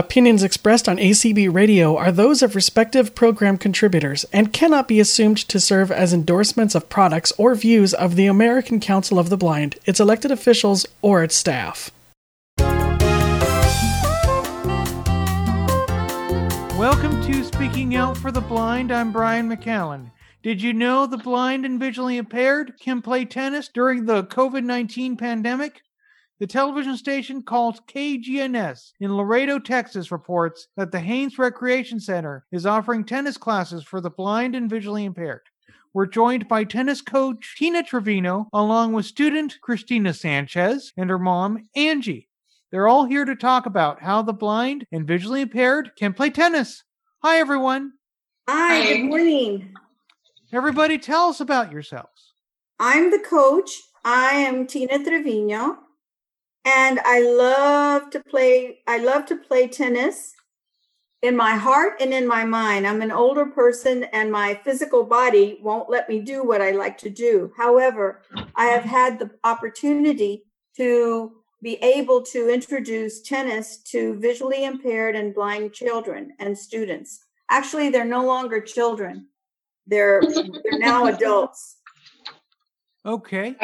Opinions expressed on ACB Radio are those of respective program contributors and cannot be assumed to serve as endorsements of products or views of the American Council of the Blind, its elected officials, or its staff. Welcome to Speaking Out for the Blind. I'm Brian McCallan. Did you know the blind and visually impaired can play tennis during the COVID 19 pandemic? The television station called KGNS in Laredo, Texas reports that the Haynes Recreation Center is offering tennis classes for the blind and visually impaired. We're joined by tennis coach Tina Trevino, along with student Christina Sanchez and her mom, Angie. They're all here to talk about how the blind and visually impaired can play tennis. Hi, everyone. Hi, good morning. Everybody, tell us about yourselves. I'm the coach. I am Tina Trevino and I love to play I love to play tennis in my heart and in my mind. I'm an older person and my physical body won't let me do what I like to do. However, I have had the opportunity to be able to introduce tennis to visually impaired and blind children and students. Actually, they're no longer children. They're they're now adults. Okay.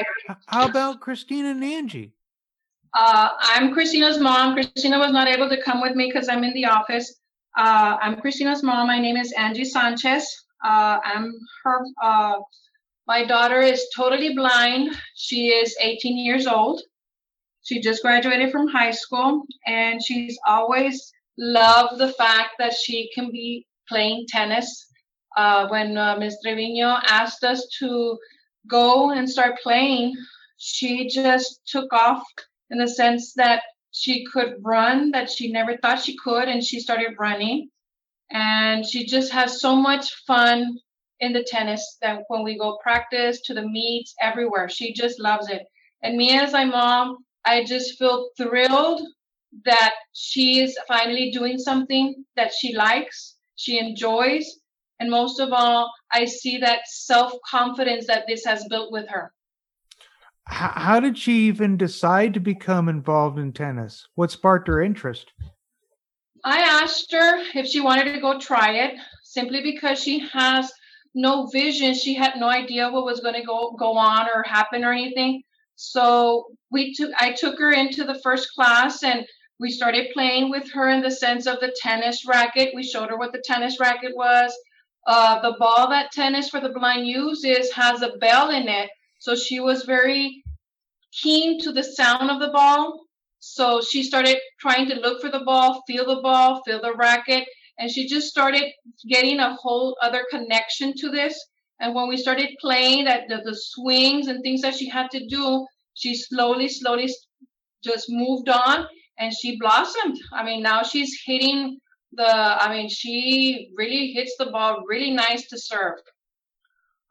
How about Christina and Angie? Uh, I'm Christina's mom. Christina was not able to come with me because I'm in the office. Uh, I'm Christina's mom. My name is Angie Sanchez. Uh, I'm her. Uh, my daughter is totally blind. She is 18 years old. She just graduated from high school, and she's always loved the fact that she can be playing tennis. Uh, when uh, Ms. Trevino asked us to go and start playing, she just took off in the sense that she could run that she never thought she could and she started running. And she just has so much fun in the tennis that when we go practice to the meets everywhere she just loves it. And me as my mom i just feel thrilled that she is finally doing something that she likes she enjoys. And most of all i see that self-confidence that this has built with her how, how did she even decide to become involved in tennis? What sparked her interest? I asked her if she wanted to go try it simply because she has no vision. She had no idea what was going to go go on or happen or anything. So we took I took her into the first class and we started playing with her in the sense of the tennis racket. We showed her what the tennis racket was. Uh, the ball that tennis for the blind uses has a bell in it so she was very keen to the sound of the ball. So she started trying to look for the ball, feel the ball, feel the racket, and she just started getting a whole other connection to this. And when we started playing that the, the swings and things that she had to do, she slowly, slowly just moved on and she blossomed. I mean, now she's hitting the, I mean, she really hits the ball really nice to serve.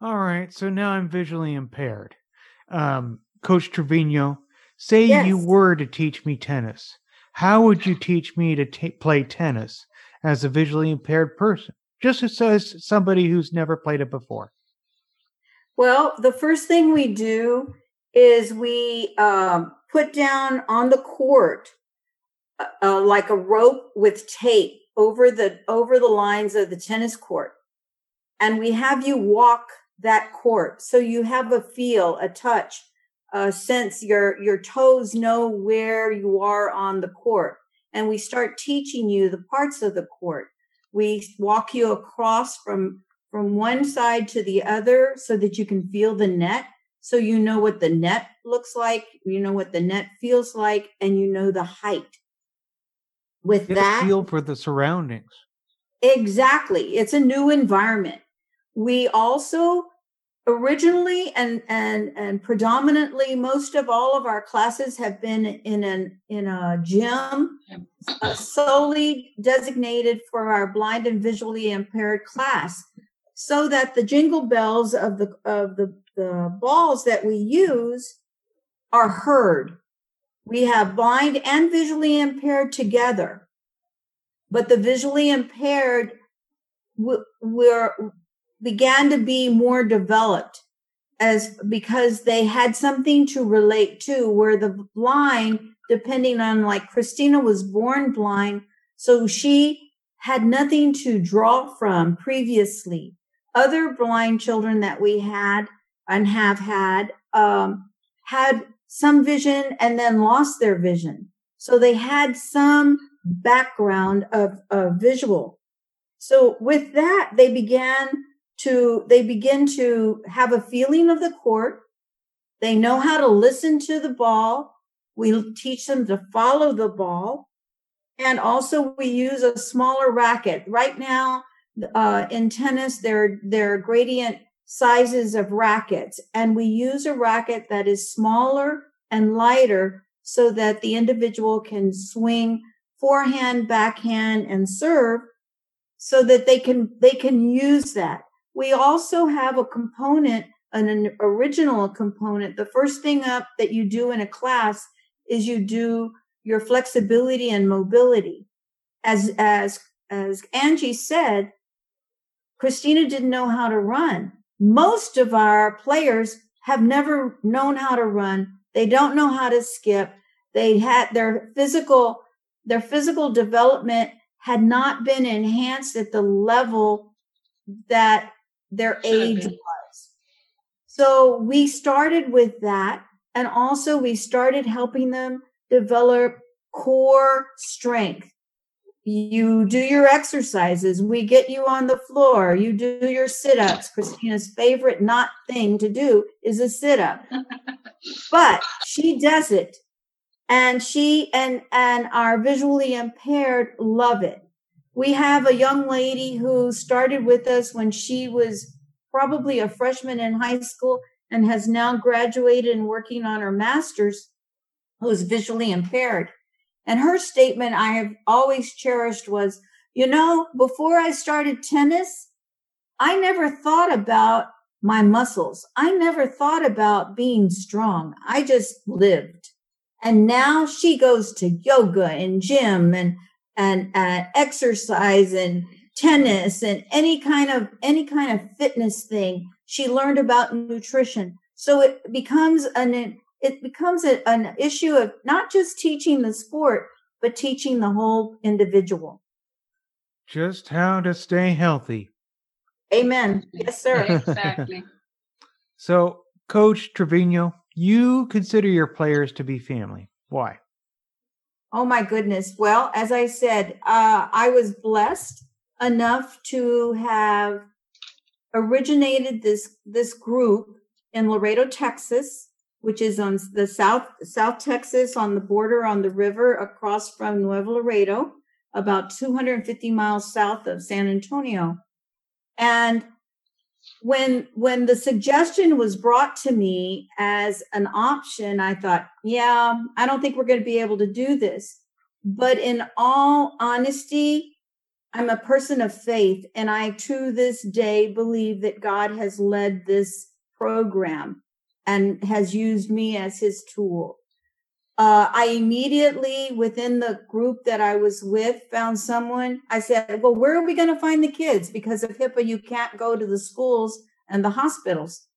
All right, so now I'm visually impaired. Um, Coach Trevino, say Yes. you were to teach me tennis. How would you teach me to ta play tennis as a visually impaired person? Just as, as somebody who's never played it before. Well, the first thing we do is we um, put down on the court uh, uh, like a rope with tape over the over the lines of the tennis court, and we have you walk that court so you have a feel, a touch, a sense. Your your toes know where you are on the court, and we start teaching you the parts of the court. We walk you across from from one side to the other so that you can feel the net so you know what the net looks like you know what the net feels like and you know the height with Get that feel for the surroundings. exactly it's a new environment we also originally and and and predominantly most of all of our classes have been in an in a gym uh, solely designated for our blind and visually impaired class so that the jingle bells of the of the, the balls that we use are heard. We have blind and visually impaired together but the visually impaired were began to be more developed as because they had something to relate to where the blind depending on like christina was born blind So she had nothing to draw from previously. Other blind children that we had and have had um, had some vision and then lost their vision. So they had some background of, of visual. So with that, they began to, they begin to have a feeling of the court. They know how to listen to the ball. We teach them to follow the ball. And also we use a smaller racket. Right now, uh, in tennis, there, there are gradient sizes of rackets and we use a racket that is smaller and lighter so that the individual can swing forehand, backhand, and serve so that they can, they can use that. We also have a component, an, original component. The first thing up that you do in a class is you do your flexibility and mobility. As, as, as Angie said, Christina didn't know how to run. Most of our players have never known how to run. They don't know how to skip. They had their physical, their physical development had not been enhanced at the level that their age was. So we started with that. And also we started helping them develop core strength. You do your exercises. We get you on the floor. You do your sit ups. Christina's favorite not thing to do is a sit up, but she does it. And she and, and our visually impaired love it. We have a young lady who started with us when she was probably a freshman in high school and has now graduated and working on her master's who is visually impaired. And her statement I have always cherished was, you know, before I started tennis, I never thought about my muscles. I never thought about being strong. I just lived. And now she goes to yoga and gym and, and, and exercise and tennis and any kind of, any kind of fitness thing. She learned about nutrition. So it becomes an it becomes a, an issue of not just teaching the sport, but teaching the whole individual. Just how to stay healthy. Amen. Yes, sir. Exactly. so, Coach Trevino, you consider your players to be family. Why? Oh my goodness. Well, as I said, uh, I was blessed enough to have originated this this group in Laredo, Texas, which is on the south South Texas on the border on the river across from Nuevo Laredo, about 250 miles south of San Antonio. And when when the suggestion was brought to me as an option, I thought, yeah, I don't think we're going to be able to do this. But in all honesty, I'm a person of faith, and I to this day believe that God has led this program and has used me as his tool. Uh, I immediately, within the group that I was with, found someone. I said, Well, where are we going to find the kids? Because of HIPAA, you can't go to the schools and the hospitals.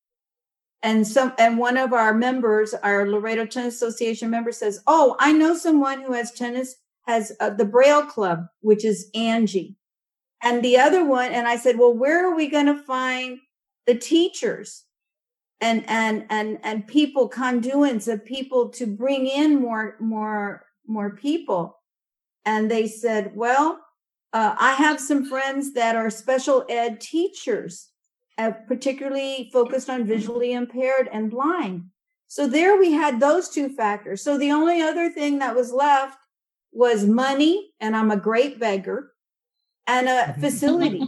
And some, and one of our members, our Laredo Tennis Association member says, Oh, I know someone who has tennis, has uh, the Braille Club, which is Angie. And the other one, and I said, Well, where are we going to find the teachers? And and and and people conduits of people to bring in more more more people. And they said well uh, i have some friends that are special ed teachers uh, particularly focused on visually impaired and blind. So there we had those two factors. So the only other thing that was left was money and i'm a great beggar and a facility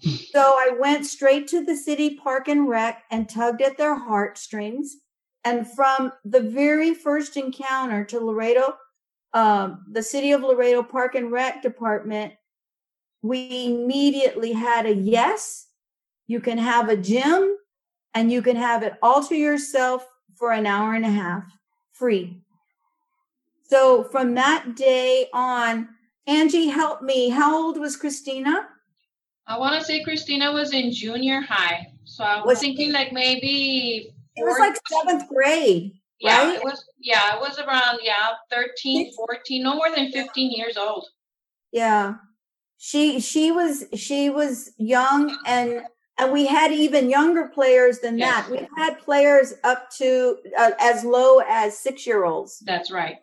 so I went straight to the city park and rec and tugged at their heartstrings. And from the very first encounter to Laredo, um, the city of Laredo Park and Rec Department, we immediately had a yes. You can have a gym and you can have it all to yourself for an hour and a half free. So from that day on, Angie help me. How old was Christina? I want to say Christina was in junior high. So I was, was thinking like maybe. It was like seventh grade. Yeah, right? it was. Yeah, it was around yeah 13, 14, no more than 15 years old. Yeah. She she was she was young and and we had even younger players than Yes. that. We've had players up to uh, as low as 6-year-olds. That's right.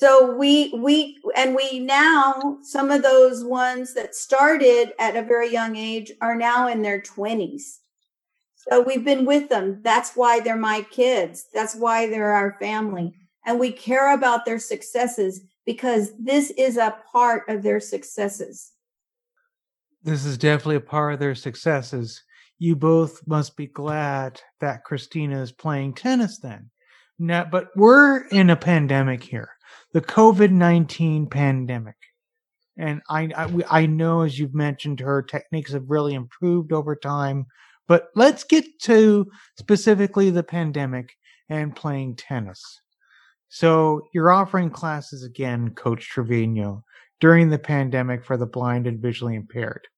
So we we and we now some of those ones that started at a very young age are now in their 20s. So we've been with them. That's why they're my kids. That's why they're our family. And we care about their successes because this is a part of their successes. This is definitely a part of their successes. You both must be glad that Christina is playing tennis then. Now, but we're in a pandemic here, the COVID 19 pandemic. And I, I, I know, as you've mentioned, her techniques have really improved over time. But let's get to specifically the pandemic and playing tennis. So you're offering classes again, Coach Trevino, during the pandemic for the blind and visually impaired.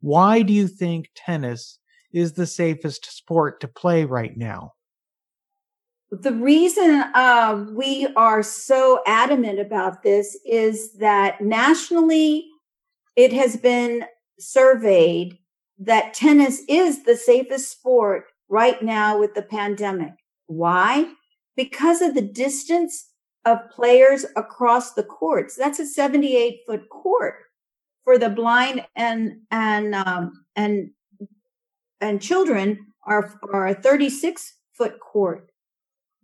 Why do you think tennis is the safest sport to play right now? The reason uh, we are so adamant about this is that nationally, it has been surveyed that tennis is the safest sport right now with the pandemic. Why? Because of the distance of players across the courts. That's a 78 foot court for the blind and and um, and and children are are a 36 foot court.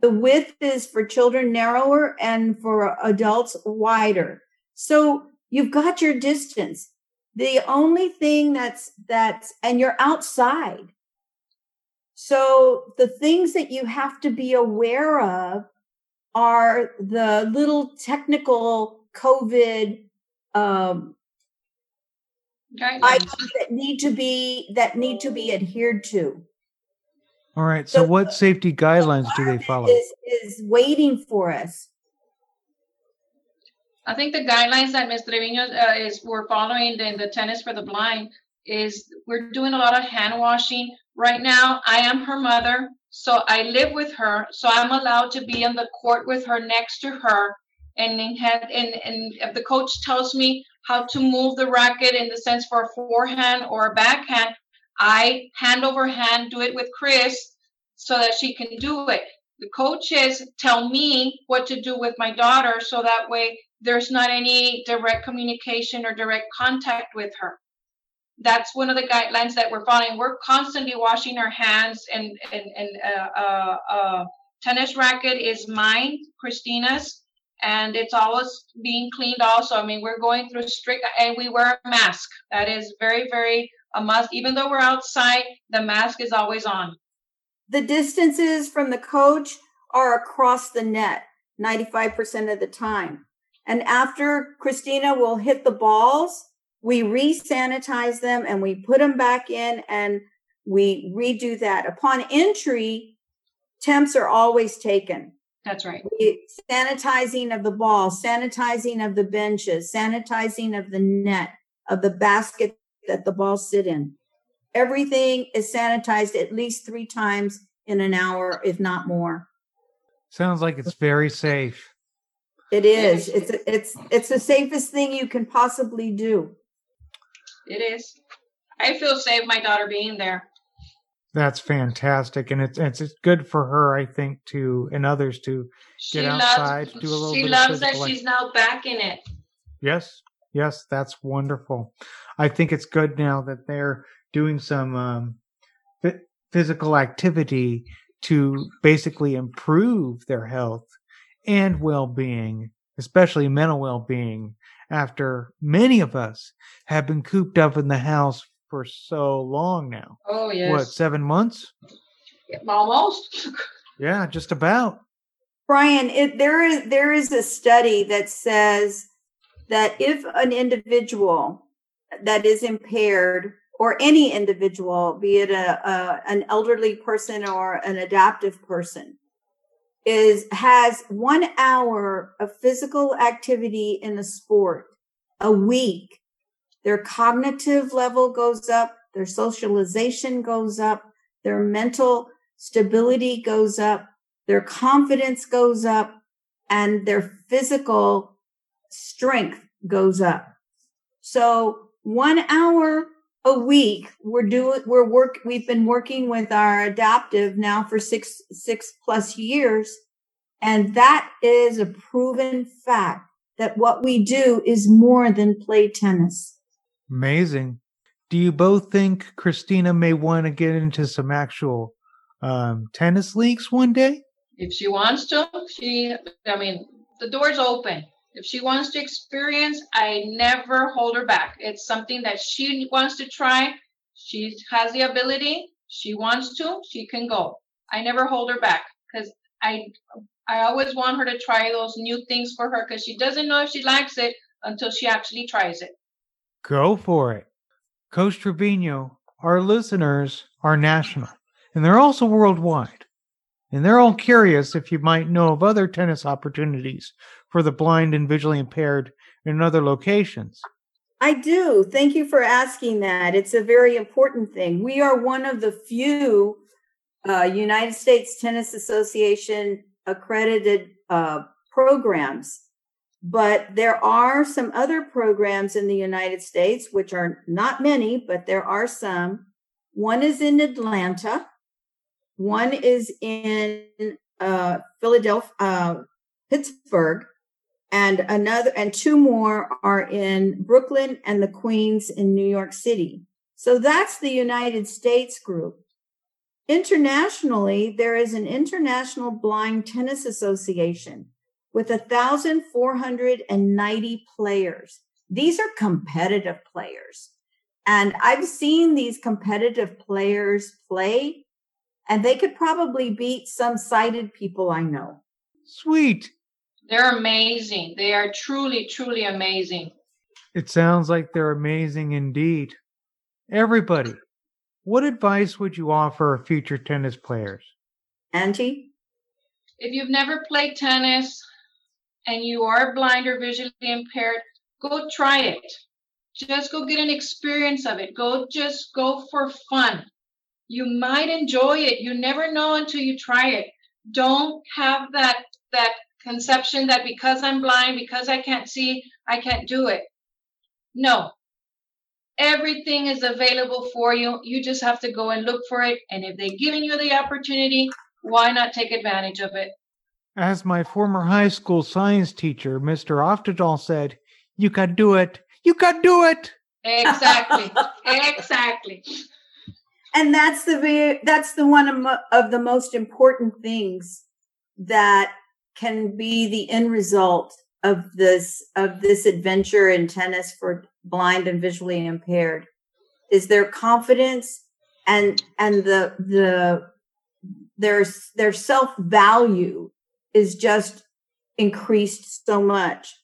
The width is for children narrower and for adults wider. So you've got your distance. The only thing that's that's and you're outside. So the things that you have to be aware of are the little technical COVID um, items that need to be that need to be adhered to. All right. So, So what safety guidelines do they follow? Is is waiting for us. I think the guidelines that Ms. Trevino uh, is we're following in the tennis for the blind is we're doing a lot of hand washing right now. I am her mother, so I live with her, so I'm allowed to be on the court with her next to her. And in head, and and if the coach tells me how to move the racket in the sense for a forehand or a backhand, I hand over hand do it with Chris so that she can do it. The coaches tell me what to do with my daughter so that way there's not any direct communication or direct contact with her. That's one of the guidelines that we're following. We're constantly washing our hands, and and and uh, uh, uh, tennis racket is mine, Christina's, and it's always being cleaned. Also, I mean, we're going through strict, and we wear a mask. That is very, very a must. Even though we're outside, the mask is always on. The distances from the coach are across the net 95% of the time. And after Christina will hit the balls, we re-sanitize them and we put them back in and we redo that. Upon entry, temps are always taken. That's right. We- sanitizing of the ball, sanitizing of the benches, sanitizing of the net, of the basket that the balls sit in. Everything is sanitized at least three times in an hour, if not more. Sounds like it's very safe. It is. It's it's it's the safest thing you can possibly do. It is. I feel safe my daughter being there. That's fantastic, and it's it's it's good for her, I think, to and others to She outside, loves, do a little she bit of loves that physical she's now back in it. Yes, yes, that's wonderful. I think it's good now that they're doing some um, phy- physical activity to basically improve their health and well-being, especially mental well-being. After many of us have been cooped up in the house for so long now, Oh yes. what seven months? Almost. Yeah, just about. Brian, it, there is there is a study that says that if an individual that is impaired, or any individual, be it a, a an elderly person or an adaptive person, is has one hour of physical activity in a sport a week, their cognitive level goes up, their socialization goes up, their mental stability goes up, their confidence goes up, and their physical strength goes up. So one hour a week we're doing we're work we've been working with our adaptive now for six six plus years. And that is a proven fact that what we do is more than play tennis. Amazing. Do you both think christina may want to get into some actual um, tennis leagues one day? If she wants to she i mean the door's open if she wants to experience, I never hold her back. It's something that she wants to try. She has the ability. She wants to. She can go. I never hold her back because I I always want her to try those new things for her because she doesn't know if she likes it until she actually tries it. Go for it. Coach Trevino, our listeners are national and they're also worldwide. And they're all curious if you might know of other tennis opportunities for the blind and visually impaired in other locations? I do. Thank you for asking that. It's a very important thing. We are one of the few uh, United States Tennis Association accredited uh, programs, but there are some other programs in the United States, which are not many, but there are some. One is in Atlanta, one is in uh, Philadelphia, uh, Pittsburgh, and another and two more are in Brooklyn and the Queens in New York City. So that's the United States group. Internationally, there is an International Blind Tennis Association with 1,490 players. These are competitive players. And I've seen these competitive players play, and they could probably beat some sighted people I know. Sweet. They're amazing. They are truly, truly amazing. It sounds like they're amazing indeed. Everybody, what advice would you offer future tennis players? Angie? If you've never played tennis and you are blind or visually impaired, go try it. Just go get an experience of it. Go just go for fun. You might enjoy it. You never know until you try it. Don't have that that conception that because I'm blind, because I can't see, I can't do it. No. Everything is available for you. You just have to go and look for it. And if they're giving you the opportunity, why not take advantage of it? As my former high school science teacher, Mr. Oftedal, said, you can do it. You can do it. Exactly. exactly. And that's the that's the one of the most important things that can be the end result of this of this adventure in tennis for blind and visually impaired is their confidence and and the the their their self value is just increased so much.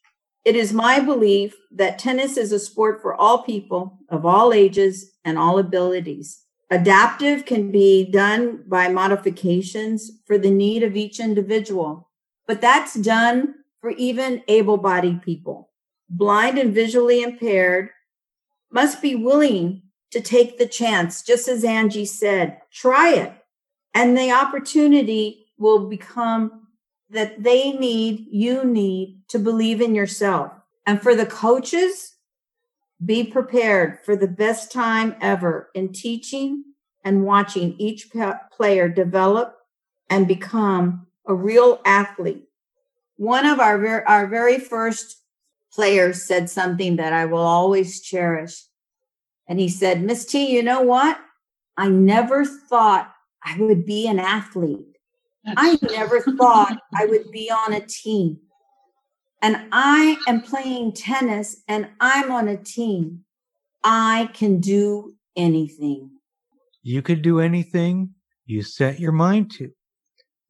It is my belief that tennis is a sport for all people of all ages and all abilities adaptive can be done by modifications for the need of each individual but that's done for even able bodied people. Blind and visually impaired must be willing to take the chance, just as Angie said, try it. And the opportunity will become that they need, you need to believe in yourself. And for the coaches, be prepared for the best time ever in teaching and watching each player develop and become a real athlete. One of our, our very first players said something that I will always cherish. And he said, Miss T, you know what? I never thought I would be an athlete. I never thought I would be on a team. And I am playing tennis and I'm on a team. I can do anything. You could do anything you set your mind to.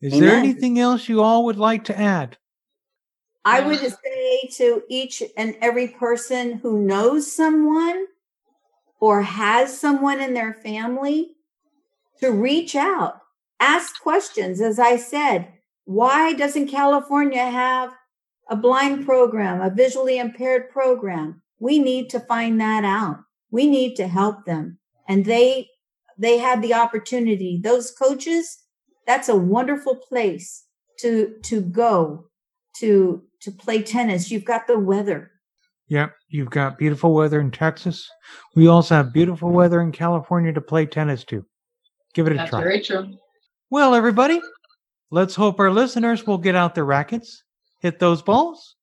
Is Amen. there anything else you all would like to add? I would say to each and every person who knows someone or has someone in their family to reach out, ask questions. As I said, why doesn't California have a blind program, a visually impaired program? We need to find that out. We need to help them. And they, they had the opportunity. Those coaches that's a wonderful place to to go to to play tennis. You've got the weather. Yep, you've got beautiful weather in Texas. We also have beautiful weather in California to play tennis to. Give it a That's try. very true. Well, everybody, let's hope our listeners will get out their rackets, hit those balls,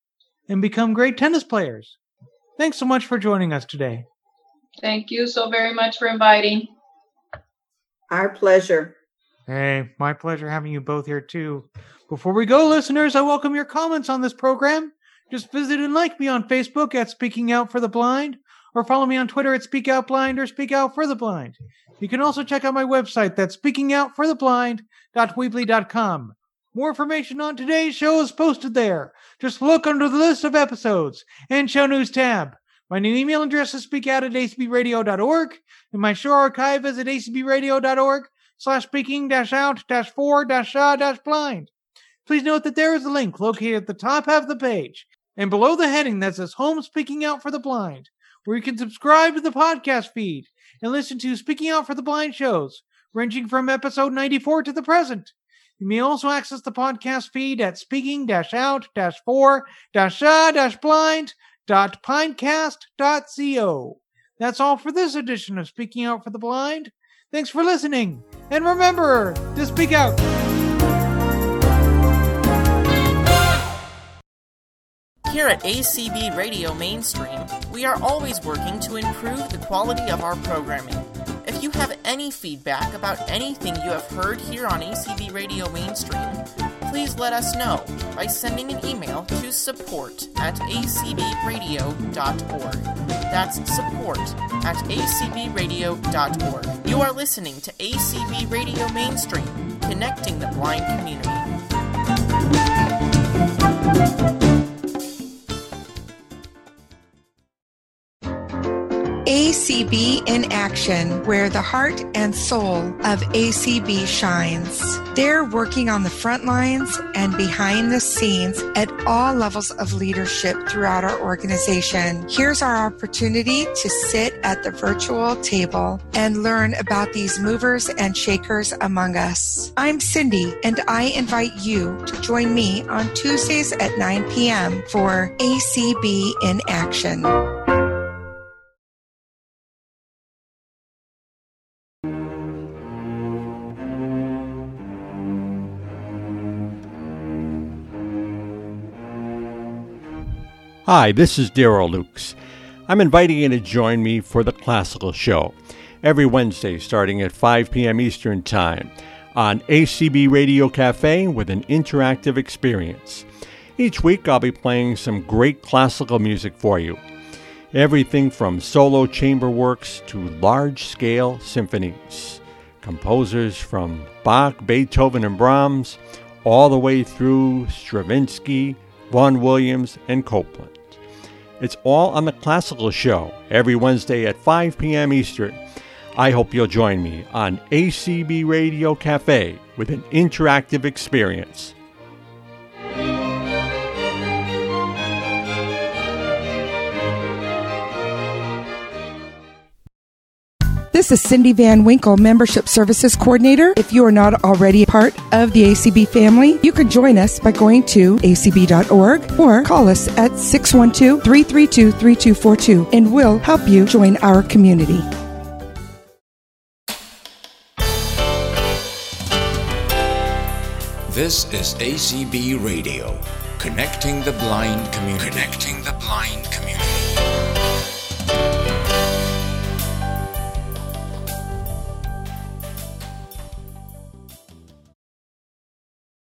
and become great tennis players. Thanks so much for joining us today. Thank you so very much for inviting. Our pleasure. Hey, my pleasure having you both here too. Before we go, listeners, I welcome your comments on this program. Just visit and like me on Facebook at Speaking Out for the Blind, or follow me on Twitter at Speak Out Blind or Speak Out for the Blind. You can also check out my website that's speakingoutfortheblind.weebly.com. More information on today's show is posted there. Just look under the list of episodes and show news tab. My new email address is speakout at acbradio.org, and my show archive is at acbradio.org slash speaking dash out dash four dash ah dash blind. Please note that there is a link located at the top half of the page and below the heading that says Home Speaking Out for the Blind, where you can subscribe to the podcast feed and listen to Speaking Out for the Blind shows, ranging from episode 94 to the present. You may also access the podcast feed at speaking out four ah blind. That's all for this edition of Speaking Out for the Blind. Thanks for listening, and remember to speak out. Here at ACB Radio Mainstream, we are always working to improve the quality of our programming. You have any feedback about anything you have heard here on ACB Radio Mainstream, please let us know by sending an email to support at acbradio.org. That's support at acbradio.org. You are listening to ACB Radio Mainstream, connecting the blind community. ACB in action, where the heart and soul of ACB shines. They're working on the front lines and behind the scenes at all levels of leadership throughout our organization. Here's our opportunity to sit at the virtual table and learn about these movers and shakers among us. I'm Cindy, and I invite you to join me on Tuesdays at 9 p.m. for ACB in action. Hi, this is Daryl Lukes. I'm inviting you to join me for the Classical Show every Wednesday starting at 5 p.m. Eastern Time on ACB Radio Cafe with an interactive experience. Each week I'll be playing some great classical music for you. Everything from solo chamber works to large scale symphonies. Composers from Bach, Beethoven, and Brahms, all the way through Stravinsky, Vaughan Williams, and Copland. It's all on the Classical Show every Wednesday at 5 p.m. Eastern. I hope you'll join me on ACB Radio Cafe with an interactive experience. This is Cindy Van Winkle, Membership Services Coordinator. If you are not already part of the ACB family, you can join us by going to acb.org or call us at 612 332 3242 and we'll help you join our community. This is ACB Radio, connecting the blind community. Connecting the blind community.